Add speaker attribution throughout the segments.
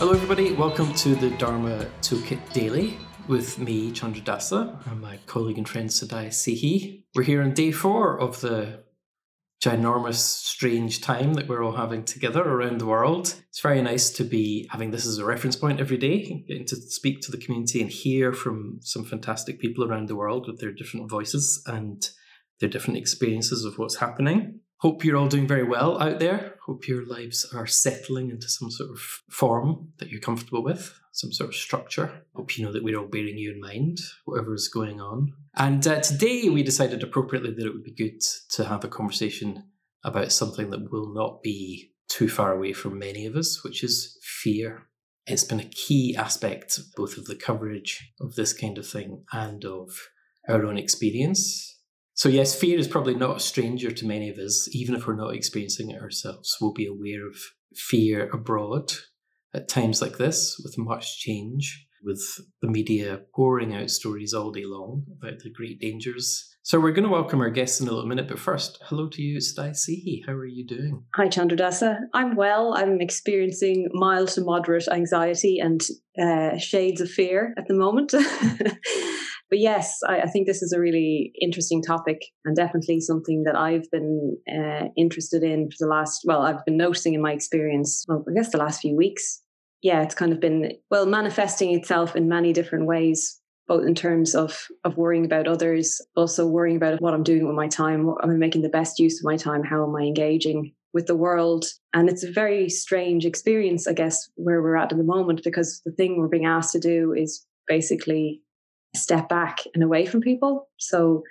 Speaker 1: Hello, everybody. Welcome to the Dharma Toolkit Daily with me, Chandradasa, and my colleague and friend Sadai Sihi. We're here on day four of the ginormous, strange time that we're all having together around the world. It's very nice to be having this as a reference point every day, getting to speak to the community and hear from some fantastic people around the world with their different voices and their different experiences of what's happening. Hope you're all doing very well out there. Hope your lives are settling into some sort of form that you're comfortable with, some sort of structure. Hope you know that we're all bearing you in mind, whatever is going on. And uh, today we decided appropriately that it would be good to have a conversation about something that will not be too far away from many of us, which is fear. It's been a key aspect both of the coverage of this kind of thing and of our own experience so, yes, fear is probably not a stranger to many of us, even if we're not experiencing it ourselves. We'll be aware of fear abroad at times like this, with much change, with the media pouring out stories all day long about the great dangers. So, we're going to welcome our guests in a little minute, but first, hello to you, Sihi. How are you doing?
Speaker 2: Hi, Chandradasa. I'm well. I'm experiencing mild to moderate anxiety and uh, shades of fear at the moment. but yes, I, I, think this is a really interesting topic and definitely something that I've been uh, interested in for the last, well, I've been noticing in my experience, well, I guess the last few weeks. Yeah, it's kind of been, well, manifesting itself in many different ways, both in terms of, of worrying about others, also worrying about what I'm doing with my time. Am I making the best use of my time? How am I engaging with the world? And it's a very strange experience, I guess, where we're at in the moment, because the thing we're being asked to do is basically step back and away from people. So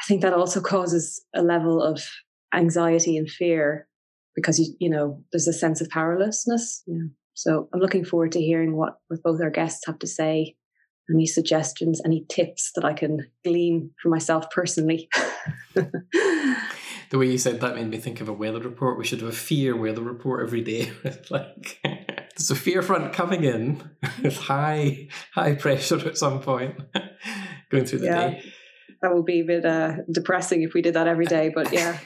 Speaker 2: I think that also causes a level of anxiety and fear because you you know there's a sense of powerlessness. Yeah. So I'm looking forward to hearing what, what both our guests have to say. Any suggestions, any tips that I can glean for myself personally.
Speaker 1: the way you said that made me think of a weather report. We should have a fear weather report every day. like there's a fear front coming in with high high pressure at some point going through the yeah. day.
Speaker 2: That would be a bit uh, depressing if we did that every day, but yeah.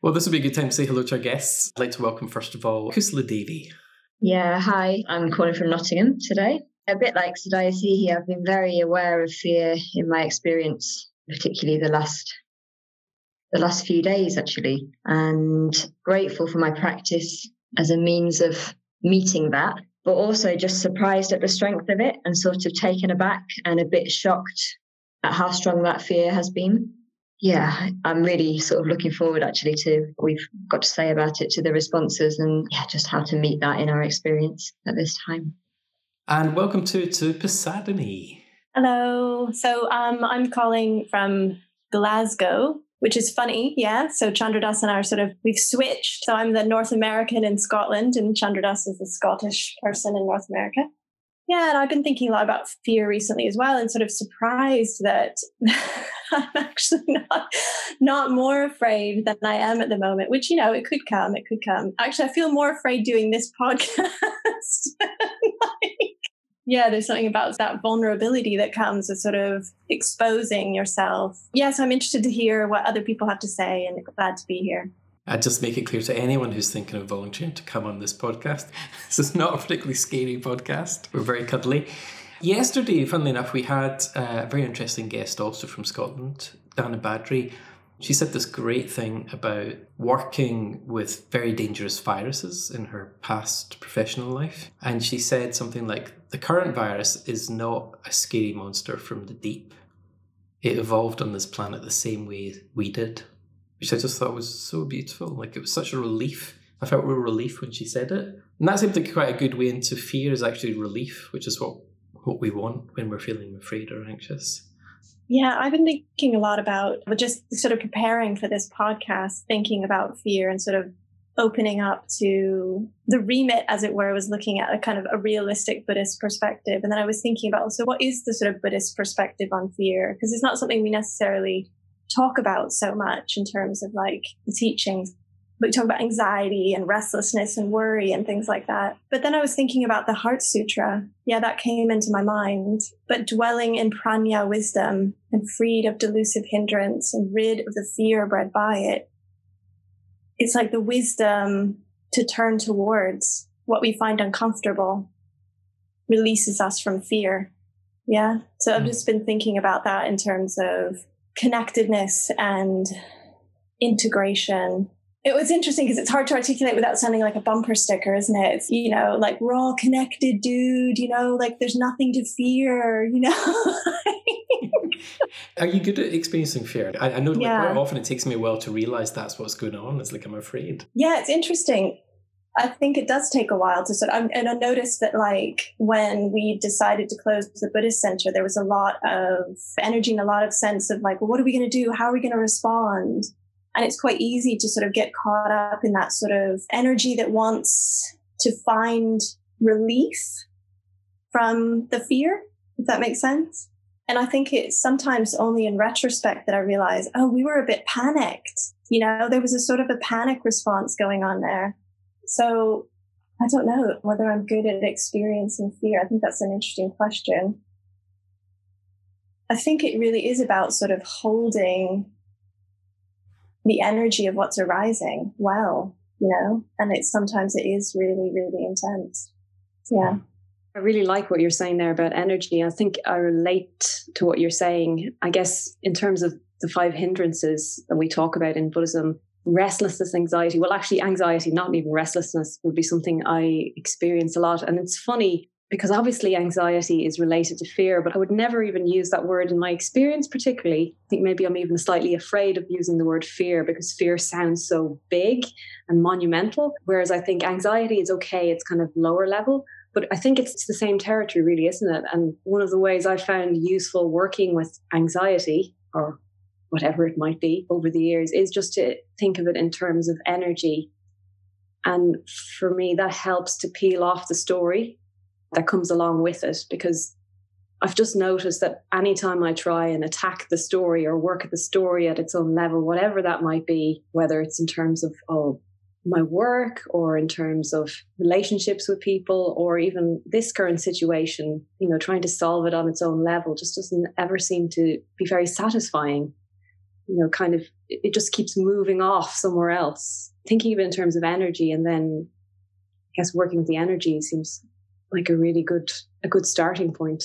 Speaker 1: well, this would be a good time to say hello to our guests. I'd like to welcome, first of all, Kusala Devi.
Speaker 3: Yeah, hi. I'm calling from Nottingham today. A bit like Sadai Sihi, I've been very aware of fear in my experience, particularly the last the last few days actually, and grateful for my practice as a means of meeting that, but also just surprised at the strength of it and sort of taken aback and a bit shocked at how strong that fear has been. Yeah, I'm really sort of looking forward actually to what we've got to say about it to the responses and yeah, just how to meet that in our experience at this time.
Speaker 1: And welcome to to Prasadini.
Speaker 4: Hello. So um, I'm calling from Glasgow, which is funny. Yeah. So Chandradas and I are sort of, we've switched. So I'm the North American in Scotland and Chandradas is the Scottish person in North America. Yeah. And I've been thinking a lot about fear recently as well and sort of surprised that I'm actually not, not more afraid than I am at the moment, which, you know, it could come, it could come. Actually, I feel more afraid doing this podcast. Yeah, there's something about that vulnerability that comes with sort of exposing yourself. Yeah, so I'm interested to hear what other people have to say and glad to be here.
Speaker 1: I'd just make it clear to anyone who's thinking of volunteering to come on this podcast. This is not a particularly scary podcast. We're very cuddly. Yesterday, funnily enough, we had uh, a very interesting guest also from Scotland, Dana Badri, she said this great thing about working with very dangerous viruses in her past professional life. And she said something like the current virus is not a scary monster from the deep. It evolved on this planet the same way we did, which I just thought was so beautiful. Like it was such a relief. I felt real relief when she said it. And that seemed like quite a good way into fear is actually relief, which is what, what we want when we're feeling afraid or anxious.
Speaker 4: Yeah, I've been thinking a lot about just sort of preparing for this podcast, thinking about fear and sort of opening up to the remit, as it were, was looking at a kind of a realistic Buddhist perspective. And then I was thinking about, also what is the sort of Buddhist perspective on fear? Because it's not something we necessarily talk about so much in terms of like the teachings we talk about anxiety and restlessness and worry and things like that. But then I was thinking about the Heart Sutra. Yeah, that came into my mind. But dwelling in prajna wisdom and freed of delusive hindrance and rid of the fear bred by it. It's like the wisdom to turn towards what we find uncomfortable releases us from fear. Yeah. So I've mm. just been thinking about that in terms of connectedness and integration. It was interesting because it's hard to articulate without sounding like a bumper sticker, isn't it? It's, you know, like we're all connected, dude, you know, like there's nothing to fear, you know?
Speaker 1: Are you good at experiencing fear? I, I know yeah. like, quite often it takes me a while to realize that's what's going on. It's like I'm afraid.
Speaker 4: Yeah, it's interesting. I think it does take a while to sort of, and I noticed that like when we decided to close the Buddhist center, there was a lot of energy and a lot of sense of like, well, what are we going to do? How are we going to respond? And it's quite easy to sort of get caught up in that sort of energy that wants to find relief from the fear, if that makes sense. And I think it's sometimes only in retrospect that I realize, oh, we were a bit panicked. You know, there was a sort of a panic response going on there. So I don't know whether I'm good at experiencing fear. I think that's an interesting question. I think it really is about sort of holding the energy of what's arising well, you know, and it's sometimes it is really, really intense. Yeah.
Speaker 2: I really like what you're saying there about energy. I think I relate to what you're saying. I guess in terms of the five hindrances that we talk about in Buddhism, restlessness, anxiety. Well, actually, anxiety, not even restlessness, would be something I experience a lot. And it's funny because obviously anxiety is related to fear, but I would never even use that word in my experience, particularly. I think maybe I'm even slightly afraid of using the word fear because fear sounds so big and monumental. Whereas I think anxiety is okay, it's kind of lower level. But I think it's the same territory, really, isn't it? And one of the ways I found useful working with anxiety or whatever it might be over the years is just to think of it in terms of energy. And for me, that helps to peel off the story that comes along with it because I've just noticed that anytime I try and attack the story or work at the story at its own level, whatever that might be, whether it's in terms of, oh, my work or in terms of relationships with people or even this current situation, you know, trying to solve it on its own level just doesn't ever seem to be very satisfying you know, kind of it just keeps moving off somewhere else. Thinking of it in terms of energy and then I guess working with the energy seems like a really good a good starting point.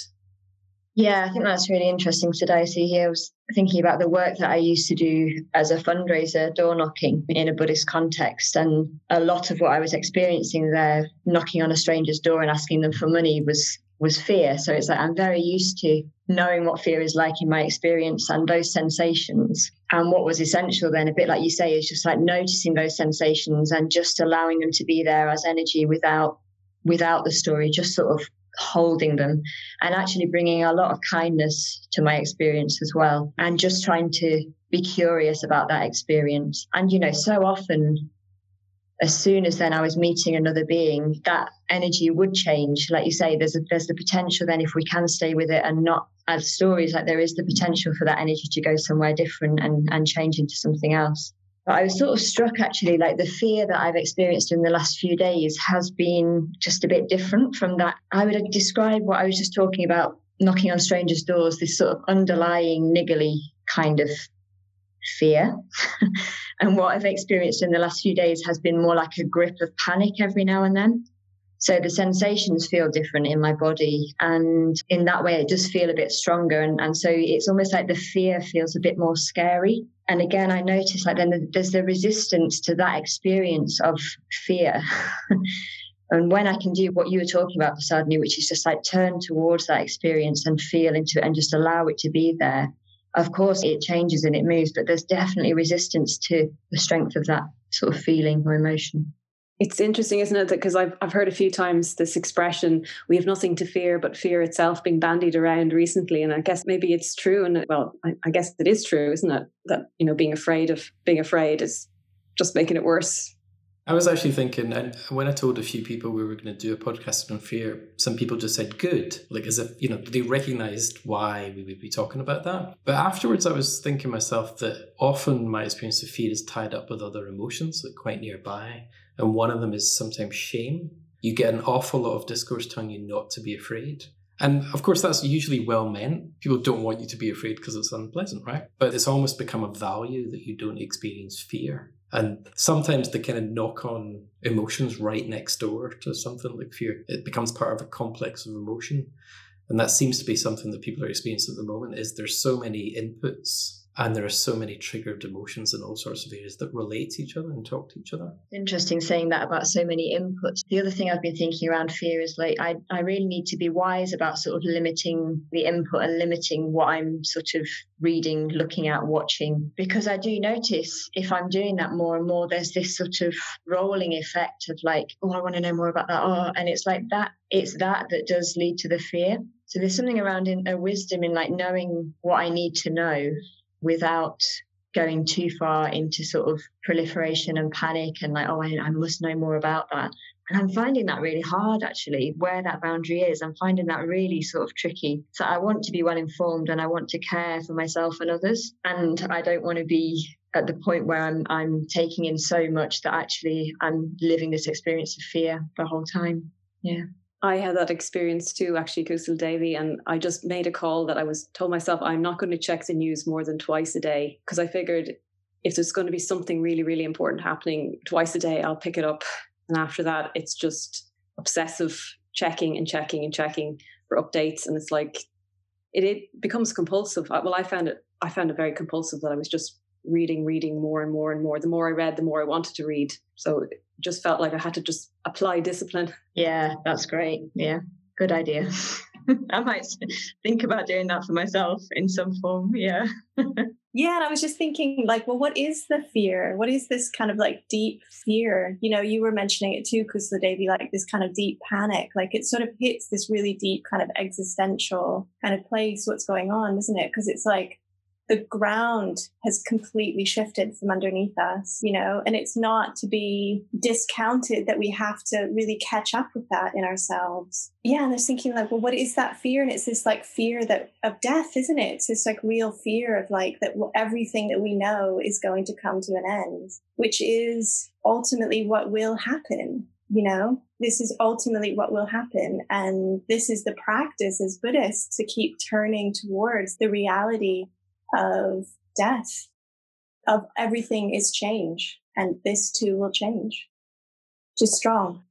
Speaker 3: Yeah, I think that's really interesting today. See here, I was thinking about the work that I used to do as a fundraiser, door knocking in a Buddhist context. And a lot of what I was experiencing there, knocking on a stranger's door and asking them for money, was was fear. So it's like I'm very used to knowing what fear is like in my experience and those sensations. And what was essential then, a bit like you say, is just like noticing those sensations and just allowing them to be there as energy without without the story, just sort of holding them and actually bringing a lot of kindness to my experience as well and just trying to be curious about that experience and you know so often as soon as then I was meeting another being, that energy would change. Like you say, there's a, there's the potential then if we can stay with it and not add stories, like there is the potential for that energy to go somewhere different and and change into something else. I was sort of struck actually, like the fear that I've experienced in the last few days has been just a bit different from that. I would describe what I was just talking about, knocking on strangers' doors, this sort of underlying niggly kind of fear. and what I've experienced in the last few days has been more like a grip of panic every now and then. So the sensations feel different in my body. And in that way, it does feel a bit stronger. And, and so it's almost like the fear feels a bit more scary. And again, I notice like then there's the resistance to that experience of fear. and when I can do what you were talking about, Prasadini, which is just like turn towards that experience and feel into it and just allow it to be there, of course it changes and it moves, but there's definitely resistance to the strength of that sort of feeling or emotion.
Speaker 2: It's interesting, isn't it? Because I've I've heard a few times this expression, "We have nothing to fear but fear itself," being bandied around recently, and I guess maybe it's true. And well, I, I guess it is true, isn't it? That you know, being afraid of being afraid is just making it worse.
Speaker 1: I was actually thinking, and when I told a few people we were going to do a podcast on fear, some people just said good, like as if, you know, they recognized why we would be talking about that. But afterwards, I was thinking myself that often my experience of fear is tied up with other emotions, like quite nearby. And one of them is sometimes shame. You get an awful lot of discourse telling you not to be afraid. And of course, that's usually well meant. People don't want you to be afraid because it's unpleasant, right? But it's almost become a value that you don't experience fear. And sometimes the kind of knock on emotions right next door to something like fear, it becomes part of a complex of emotion. And that seems to be something that people are experiencing at the moment is there's so many inputs and there are so many triggered emotions in all sorts of areas that relate to each other and talk to each other.
Speaker 3: Interesting saying that about so many inputs. The other thing I've been thinking around fear is like I, I really need to be wise about sort of limiting the input and limiting what I'm sort of reading, looking at, watching. Because I do notice if I'm doing that more and more, there's this sort of rolling effect of like, oh, I want to know more about that. Oh, and it's like that, it's that that does lead to the fear. So there's something around in a wisdom in like knowing what I need to know without going too far into sort of proliferation and panic and like, oh, I, I, must know more about that. And I'm finding that really hard actually, where that boundary is. I'm finding that really sort of tricky. So I want to be well informed and I want to care for myself and others. And I don't want to be at the point where I'm I'm taking in so much that actually I'm living this experience of fear the whole time. Yeah.
Speaker 2: I had that experience too, actually, Kusala Devi, and I just made a call that I was told myself I'm not going to check the news more than twice a day because I figured if there's going to be something really, really important happening twice a day, I'll pick it up. And after that, it's just obsessive checking and checking and checking for updates, and it's like it, it becomes compulsive. Well, I found it. I found it very compulsive that I was just reading, reading more and more and more. The more I read, the more I wanted to read. So it just felt like I had to just apply discipline.
Speaker 3: Yeah, that's great. Yeah, good idea. I might think about doing that for myself in some form. Yeah.
Speaker 4: yeah. And I was just thinking, like, well, what is the fear? What is this kind of like deep fear? You know, you were mentioning it too, because the Davy, like this kind of deep panic, like it sort of hits this really deep kind of existential kind of place, what's going on, isn't it? Because it's like, the ground has completely shifted from underneath us, you know, and it's not to be discounted that we have to really catch up with that in ourselves. Yeah, and I was thinking like, well, what is that fear? And it's this like fear that of death, isn't it? It's this like real fear of like that everything that we know is going to come to an end, which is ultimately what will happen. You know, this is ultimately what will happen. And this is the practice as Buddhists to keep turning towards the reality of death, of everything is change, and this too will change. Just strong.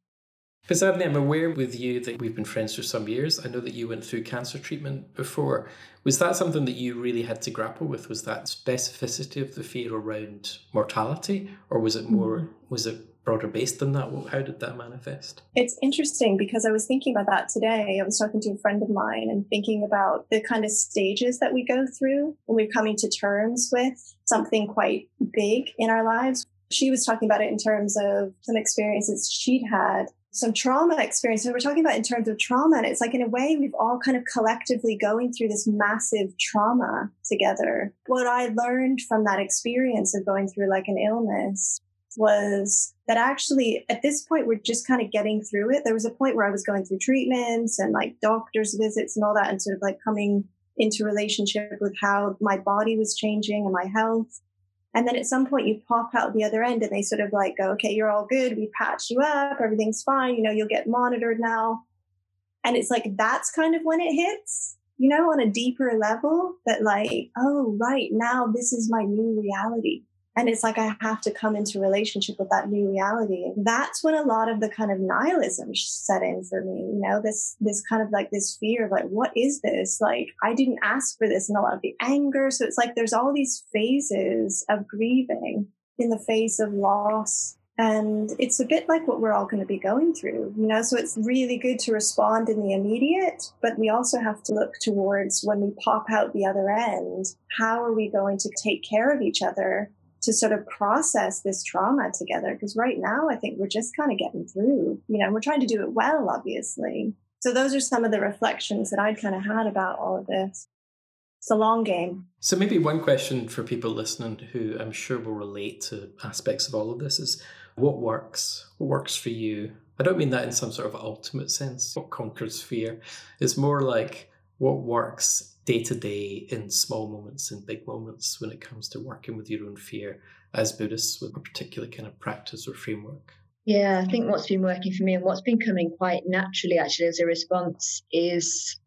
Speaker 1: Prasadini, I'm aware with you that we've been friends for some years. I know that you went through cancer treatment before. Was that something that you really had to grapple with? Was that specificity of the fear around mortality, or was it more? Mm-hmm. Was it broader based than that? How did that manifest?
Speaker 4: It's interesting because I was thinking about that today. I was talking to a friend of mine and thinking about the kind of stages that we go through when we're coming to terms with something quite big in our lives. She was talking about it in terms of some experiences she'd had some trauma experiences. We're talking about in terms of trauma, and it's like in a way we've all kind of collectively going through this massive trauma together. What I learned from that experience of going through like an illness was that actually at this point we're just kind of getting through it. There was a point where I was going through treatments and like doctor's visits and all that and sort of like coming into relationship with how my body was changing and my health. And then at some point you pop out the other end and they sort of like go, okay, you're all good. We patch you up. Everything's fine. You know, you'll get monitored now. And it's like, that's kind of when it hits, you know, on a deeper level that like, oh, right now this is my new reality and it's like I have to come into relationship with that new reality. That's when a lot of the kind of nihilism set in for me. You know, this this kind of like this fear of like, what is this? Like, I didn't ask for this, and a lot of the anger. So it's like there's all these phases of grieving in the face of loss. And it's a bit like what we're all going to be going through, you know. So it's really good to respond in the immediate, but we also have to look towards when we pop out the other end. How are we going to take care of each other to sort of process this trauma together. Because right now, I think we're just kind of getting through, you know, we're trying to do it well, obviously. So those are some of the reflections that I'd kind of had about all of this. It's a long game.
Speaker 1: So maybe one question for people listening who I'm sure will relate to aspects of all of this is what works? What works for you? I don't mean that in some sort of ultimate sense. What conquers fear? It's more like what works day to day in small moments and big moments when it comes to working with your own fear as Buddhists with a particular kind of practice or framework?
Speaker 3: Yeah, I think what's been working for me and what's been coming quite naturally actually as a response is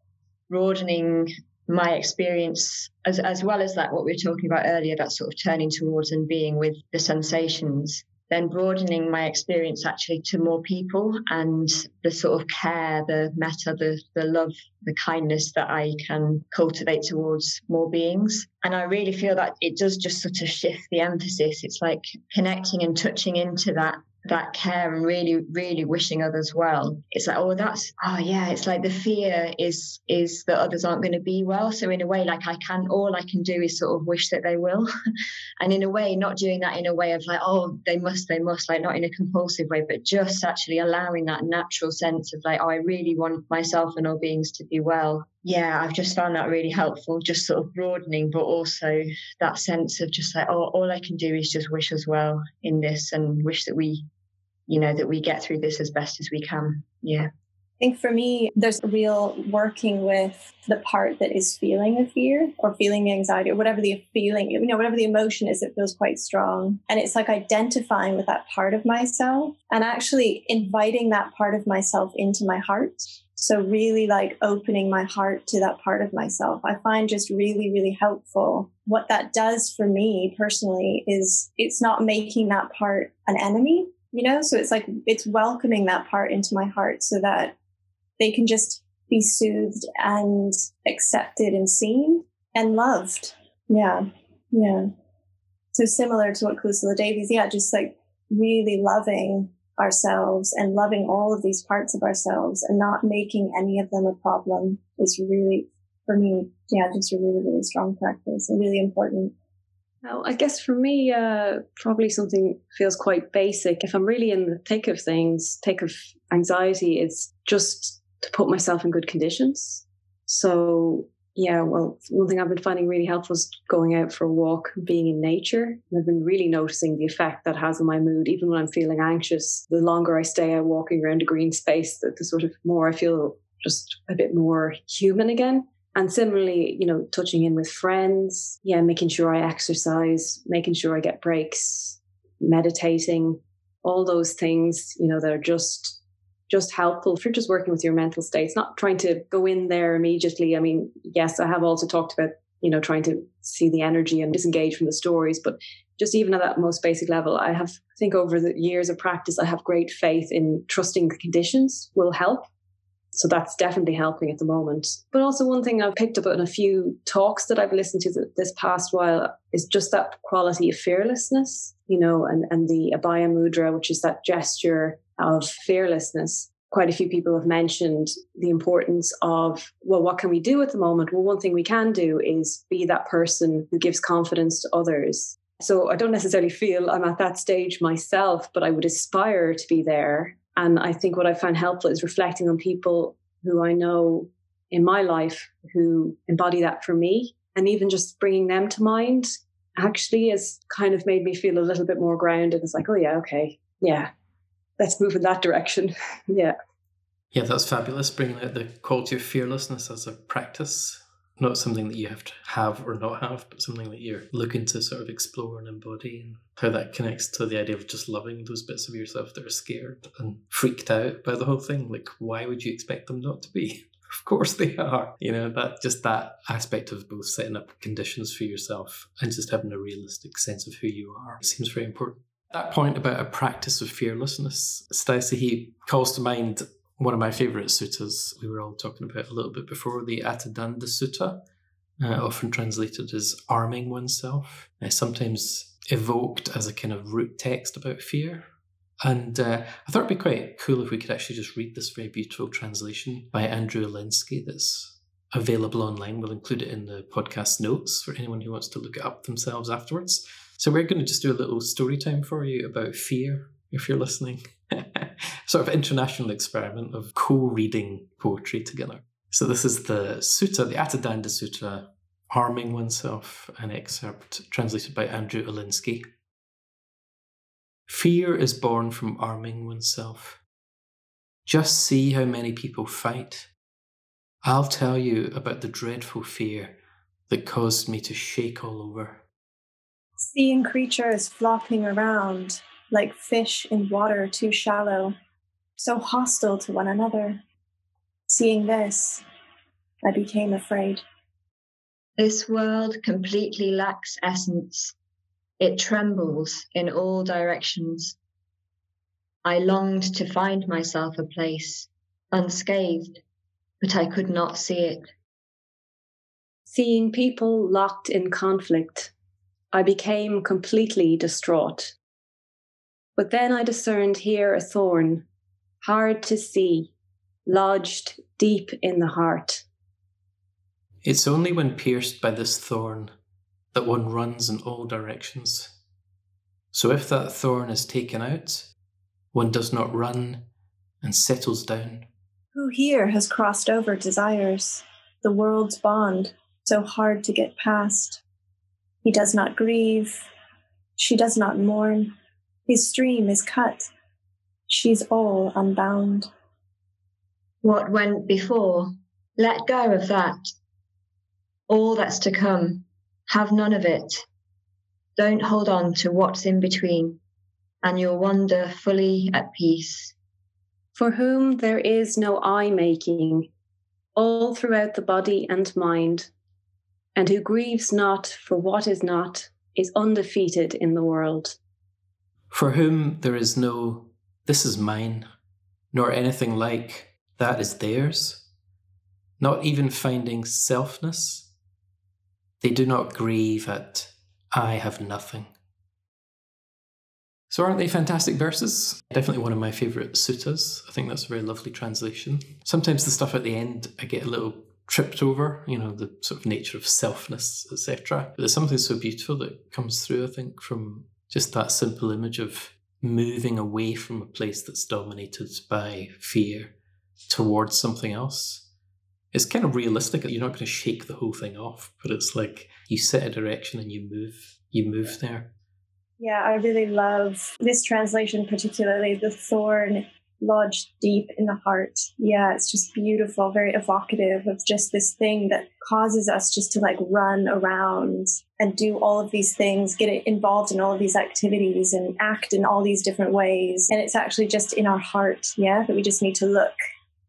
Speaker 3: broadening my experience, as, as well as that, what we were talking about earlier, that sort of turning towards and being with the sensations, then broadening my experience actually to more people and the sort of care, the metta, the, the love, the kindness that I can cultivate towards more beings. And I really feel that it does just sort of shift the emphasis. It's like connecting and touching into that that care and really really wishing others well. It's like oh that's oh yeah it's like the fear is is that others aren't going to be well. So in a way like i can all i can do is sort of wish that they will. And in a way not doing that in a way of like oh they must they must like not in a compulsive way but just actually allowing that natural sense of like oh i really want myself and all beings to be well yeah, I've just found that really helpful, just sort of broadening, but also that sense of just like, oh, all I can do is just wish as well in this and wish that we, you know, that we get through this as best as we can. Yeah.
Speaker 4: I think for me, there's a real working with the part that is feeling a fear or feeling the anxiety or whatever the feeling, you know, whatever the emotion is, it feels quite strong. And it's like identifying with that part of myself and actually inviting that part of myself into my heart so, really like opening my heart to that part of myself, I find just really, really helpful. What that does for me personally is it's not making that part an enemy, you know? So, it's like it's welcoming that part into my heart so that they can just be soothed and accepted and seen and loved. Yeah. Yeah. So, similar to what Kusala Davies, yeah, just like really loving ourselves and loving all of these parts of ourselves and not making any of them a problem is really, for me, yeah, just a really, really strong practice and really important.
Speaker 2: Well, I guess for me, uh, probably something feels quite basic. If I'm really in the thick of things, thick of anxiety, it's just to put myself in good conditions. So yeah, well, one thing I've been finding really helpful is going out for a walk, being in nature. I've been really noticing the effect that has on my mood. Even when I'm feeling anxious, the longer I stay out walking around a green space, the, the sort of more I feel just a bit more human again. And similarly, you know, touching in with friends, yeah, making sure I exercise, making sure I get breaks, meditating, all those things, you know, that are just just helpful for just working with your mental states, not trying to go in there immediately. I mean, yes, I have also talked about, you know, trying to see the energy and disengage from the stories, but just even at that most basic level, I have, I think over the years of practice, I have great faith in trusting the conditions will help. So that's definitely helping at the moment. But also, one thing I've picked up in a few talks that I've listened to this past while is just that quality of fearlessness, you know, and, and the Abhaya Mudra, which is that gesture of fearlessness. Quite a few people have mentioned the importance of, well, what can we do at the moment? Well, one thing we can do is be that person who gives confidence to others. So I don't necessarily feel I'm at that stage myself, but I would aspire to be there. And I think what I find helpful is reflecting on people who I know in my life who embody that for me. And even just bringing them to mind actually has kind of made me feel a little bit more grounded. It's like, oh, yeah, okay. Yeah, let's move in that direction. yeah.
Speaker 1: Yeah, that's fabulous. Bringing out the quality of fearlessness as a practice, not something that you have to have or not have, but something that you're looking to sort of explore and embody, and how that connects to the idea of just loving those bits of yourself that are scared and freaked out by the whole thing. Like, why would you expect them not to be? Of course they are. You know, that just that aspect of both setting up conditions for yourself and just having a realistic sense of who you are seems very important. At that point about a practice of fearlessness, Stacey, he calls to mind one of my favorite suttas we were all talking about a little bit before, the Attadanda Sutta, uh, often translated as arming oneself, uh, sometimes evoked as a kind of root text about fear. And uh, I thought it'd be quite cool if we could actually just read this very beautiful translation by Andrew Olendzki that's available online. We'll include it in the podcast notes for anyone who wants to look it up themselves afterwards. So we're going to just do a little story time for you about fear, if you're listening. sort of international experiment of co-reading poetry together. So this is the sutta, the Attadanda Sutta, Arming Oneself, an excerpt translated by Andrew Olendzki. Fear is born from arming oneself. Just see how many people fight. I'll tell you about the dreadful fear that caused me to shake all over
Speaker 4: seeing creatures flopping around like fish in water too shallow, so hostile to one another. Seeing this, I became afraid.
Speaker 3: This world completely lacks essence. It trembles in all directions. I longed to find myself a place, unscathed, but I could not see it.
Speaker 2: Seeing people locked in conflict, I became completely distraught. But then I discerned here a thorn, hard to see, lodged deep in the heart.
Speaker 1: It's only when pierced by this thorn that one runs in all directions. So if that thorn is taken out, one does not run and settles down.
Speaker 4: Who here has crossed over desires, the world's bond, so hard to get past? He does not grieve, she does not mourn, his stream is cut, she's all unbound.
Speaker 3: What went before, let go of that. All that's to come, have none of it. Don't hold on to what's in between, and you'll wander fully at peace.
Speaker 2: For whom there is no I-making, all throughout the body and mind, and who grieves not for what is not, is undefeated in the world.
Speaker 1: For whom there is no, this is mine, nor anything like, that is theirs, not even finding selfness, they do not grieve at, I have nothing. So, aren't they fantastic verses? Definitely one of my favourite suttas. I think that's a very lovely translation. Sometimes the stuff at the end I get a little tripped over, you know, the sort of nature of selfness, etc. There's something so beautiful that comes through, I think, from just that simple image of moving away from a place that's dominated by fear towards something else. It's kind of realistic. You're not going to shake the whole thing off, but it's like you set a direction and you move. You move there.
Speaker 4: Yeah, I really love this translation, particularly the thorn lodged deep in the heart. Yeah, it's just beautiful, very evocative of just this thing that causes us just to like run around and do all of these things, get involved in all of these activities and act in all these different ways. And it's actually just in our heart, yeah, that we just need to look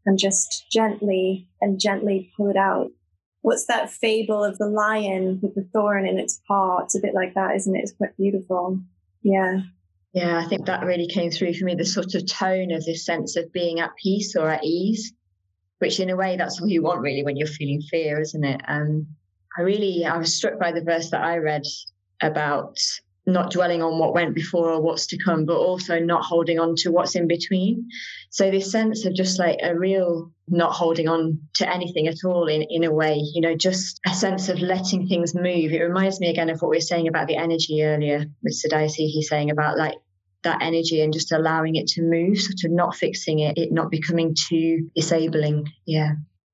Speaker 4: and just gently and gently pull it out. What's that fable of the lion with the thorn in its paw? It's a bit like that, isn't it? It's quite beautiful. Yeah.
Speaker 3: Yeah, I think that really came through for me the sort of tone of this sense of being at peace or at ease, which in a way that's all you want really when you're feeling fear, isn't it? Um, I really I was struck by the verse that I read about not dwelling on what went before or what's to come, but also not holding on to what's in between. So this sense of just like a real not holding on to anything at all in, in a way, you know, just a sense of letting things move. It reminds me again of what we were saying about the energy earlier with Sadaisi. He's saying about like that energy and just allowing it to move, sort of not fixing it, it not becoming too disabling. Yeah.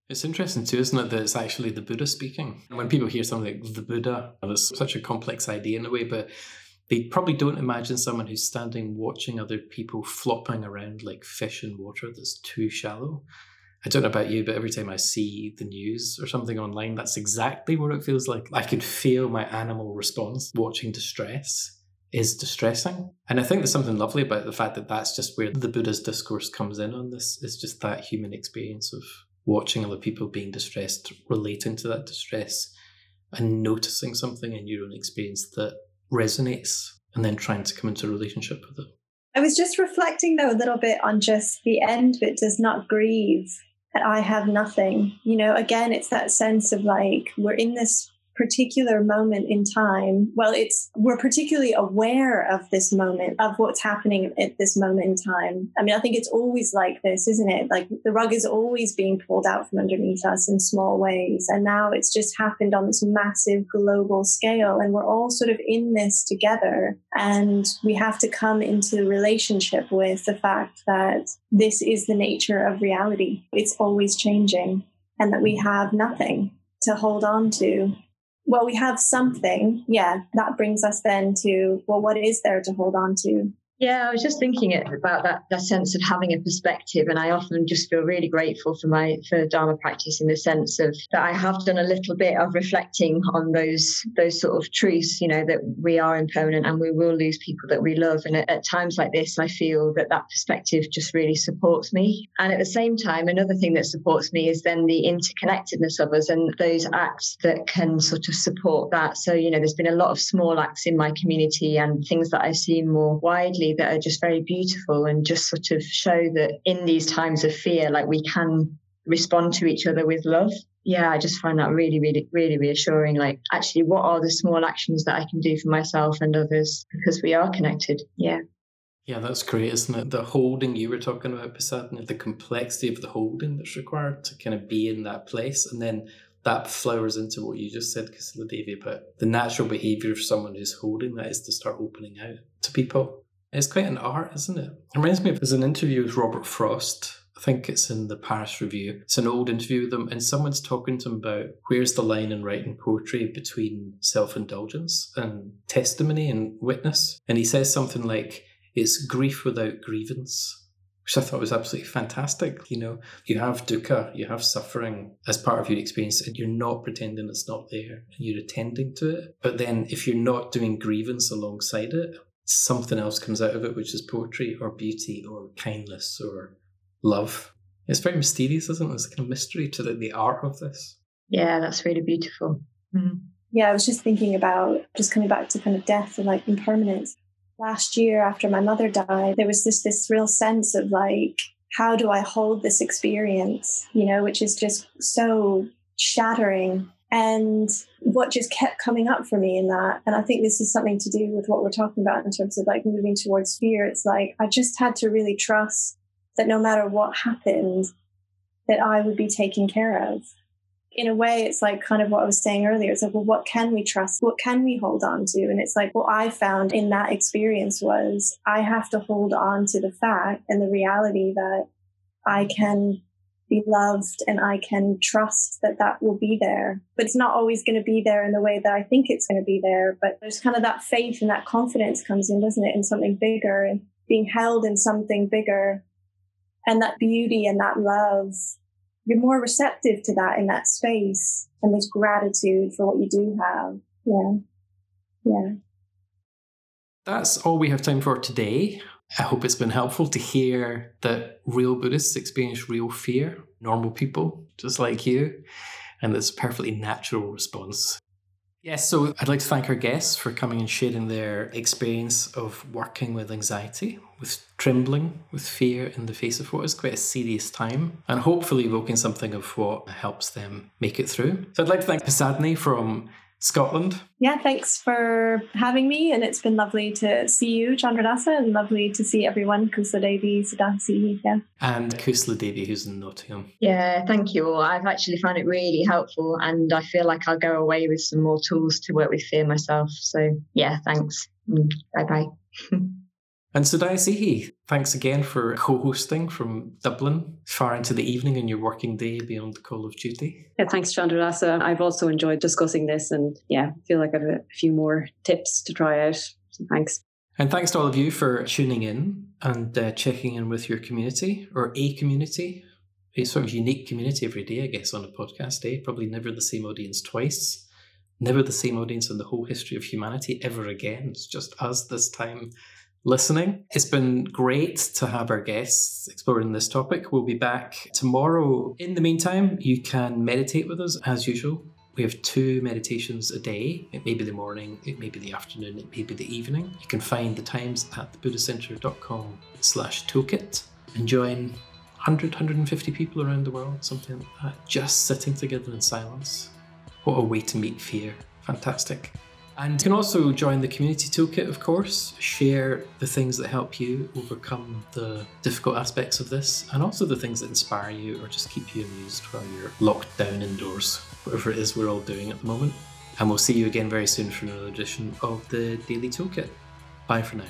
Speaker 1: It's interesting too, isn't it, that it's actually the Buddha speaking. When people hear something like the Buddha, it's such a complex idea in a way, but they probably don't imagine someone who's standing watching other people flopping around like fish in water that's too shallow. I don't know about you, but every time I see the news or something online, that's exactly what it feels like. I could feel my animal response watching distress is distressing. And I think there's something lovely about the fact that that's just where the Buddha's discourse comes in on this. It's just that human experience of watching other people being distressed, relating to that distress, and noticing something in your own experience that resonates, and then trying to come into a relationship with it.
Speaker 4: I was just reflecting though a little bit on just the end bit does not grieve that I have nothing. You know, again, it's that sense of like we're in this particular moment in time well it's we're particularly aware of this moment of what's happening at this moment in time. I mean i think it's always like this isn't it? Like the rug is always being pulled out from underneath us in small ways and now it's just happened on this massive global scale and we're all sort of in this together and we have to come into relationship with the fact that this is the nature of reality. It's always changing and that we have nothing to hold on to well, we have something. Yeah, that brings us then to, well, what is there to hold on to?
Speaker 3: Yeah, I was just thinking about that that sense of having a perspective, and I often just feel really grateful for my for Dharma practice in the sense of that I have done a little bit of reflecting on those those sort of truths, you know, that we are impermanent and we will lose people that we love, and at, at times like this, I feel that that perspective just really supports me. And at the same time, another thing that supports me is then the interconnectedness of us and those acts that can sort of support that. So you know, there's been a lot of small acts in my community and things that I've seen more widely that are just very beautiful and just sort of show that in these times of fear, like we can respond to each other with love. Yeah, I just find that really, really, really reassuring. Like, actually, what are the small actions that I can do for myself and others because we are connected? Yeah.
Speaker 1: Yeah, that's great, isn't it? The holding you were talking about, Prasadini, the complexity of the holding that's required to kind of be in that place. And then that flowers into what you just said, Kusala Devi, about the natural behavior of someone who's holding that is to start opening out to people. It's quite an art, isn't it? It reminds me of there's an interview with Robert Frost. I think it's in the Paris Review. It's an old interview with him, and someone's talking to him about where's the line in writing poetry between self indulgence and testimony and witness. And he says something like, It's grief without grievance which I thought was absolutely fantastic. You know, you have dukkha, you have suffering as part of your experience, and you're not pretending it's not there, and you're attending to it. But then if you're not doing grievance alongside it, something else comes out of it, which is poetry or beauty or kindness or love. It's very mysterious, isn't it? There's a kind of mystery to the, the art of this.
Speaker 3: Yeah, that's really beautiful. Mm-hmm.
Speaker 4: Yeah, I was just thinking about just coming back to kind of death and like impermanence. Last year, after my mother died, there was this this real sense of like, how do I hold this experience? You know, which is just so shattering and what just kept coming up for me in that, and I think this is something to do with what we're talking about in terms of like moving towards fear. It's like I just had to really trust that no matter what happened, that I would be taken care of. In a way, it's like kind of what I was saying earlier. It's like, well, what can we trust? What can we hold on to? And it's like, what I found in that experience was I have to hold on to the fact and the reality that I can be loved and I can trust that that will be there. But it's not always going to be there in the way that I think it's going to be there. But there's kind of that faith and that confidence comes in, doesn't it, in something bigger and being held in something bigger and that beauty and that love. You're more receptive to that in that space and there's gratitude for what you do have. Yeah. Yeah.
Speaker 1: That's all we have time for today. I hope it's been helpful to hear that real Buddhists experience real fear, normal people just like you, and it's a perfectly natural response. Yes, so I'd like to thank our guests for coming and sharing their experience of working with anxiety, with trembling, with fear in the face of what is quite a serious time, and hopefully evoking something of what helps them make it through. So I'd like to thank Prasadini from Scotland.
Speaker 4: Yeah, thanks for having me. And it's been lovely to see you, Chandradasa, and lovely to see everyone, Kusala Devi, Siddhasi, yeah.
Speaker 1: And Kusala Devi, who's in Nottingham.
Speaker 3: Yeah, thank you all. I've actually found it really helpful, and I feel like I'll go away with some more tools to work with fear myself. So, yeah, thanks. Bye bye.
Speaker 1: And Sudai Sihi, thanks again for co hosting from Dublin far into the evening in your working day beyond the call of duty.
Speaker 2: Yeah, thanks, Chandradasa. I've also enjoyed discussing this and yeah, feel like I have a few more tips to try out. So thanks.
Speaker 1: And thanks to all of you for tuning in and uh, checking in with your community or a community. A sort of unique community every day, I guess, on a podcast day. Probably never the same audience twice. Never the same audience in the whole history of humanity ever again. It's just us this time listening. It's been great to have our guests exploring this topic. We'll be back tomorrow. In the meantime, you can meditate with us as usual. We have two meditations a day. It may be the morning, it may be the afternoon, it may be the evening. You can find the times at thebuddhacenter.com slash toolkit and join 100, 150 people around the world, something like that, just sitting together in silence. What a way to meet fear. Fantastic. And you can also join the community toolkit, of course, share the things that help you overcome the difficult aspects of this, and also the things that inspire you or just keep you amused while you're locked down indoors, whatever it is we're all doing at the moment. And we'll see you again very soon for another edition of the Daily Toolkit. Bye for now.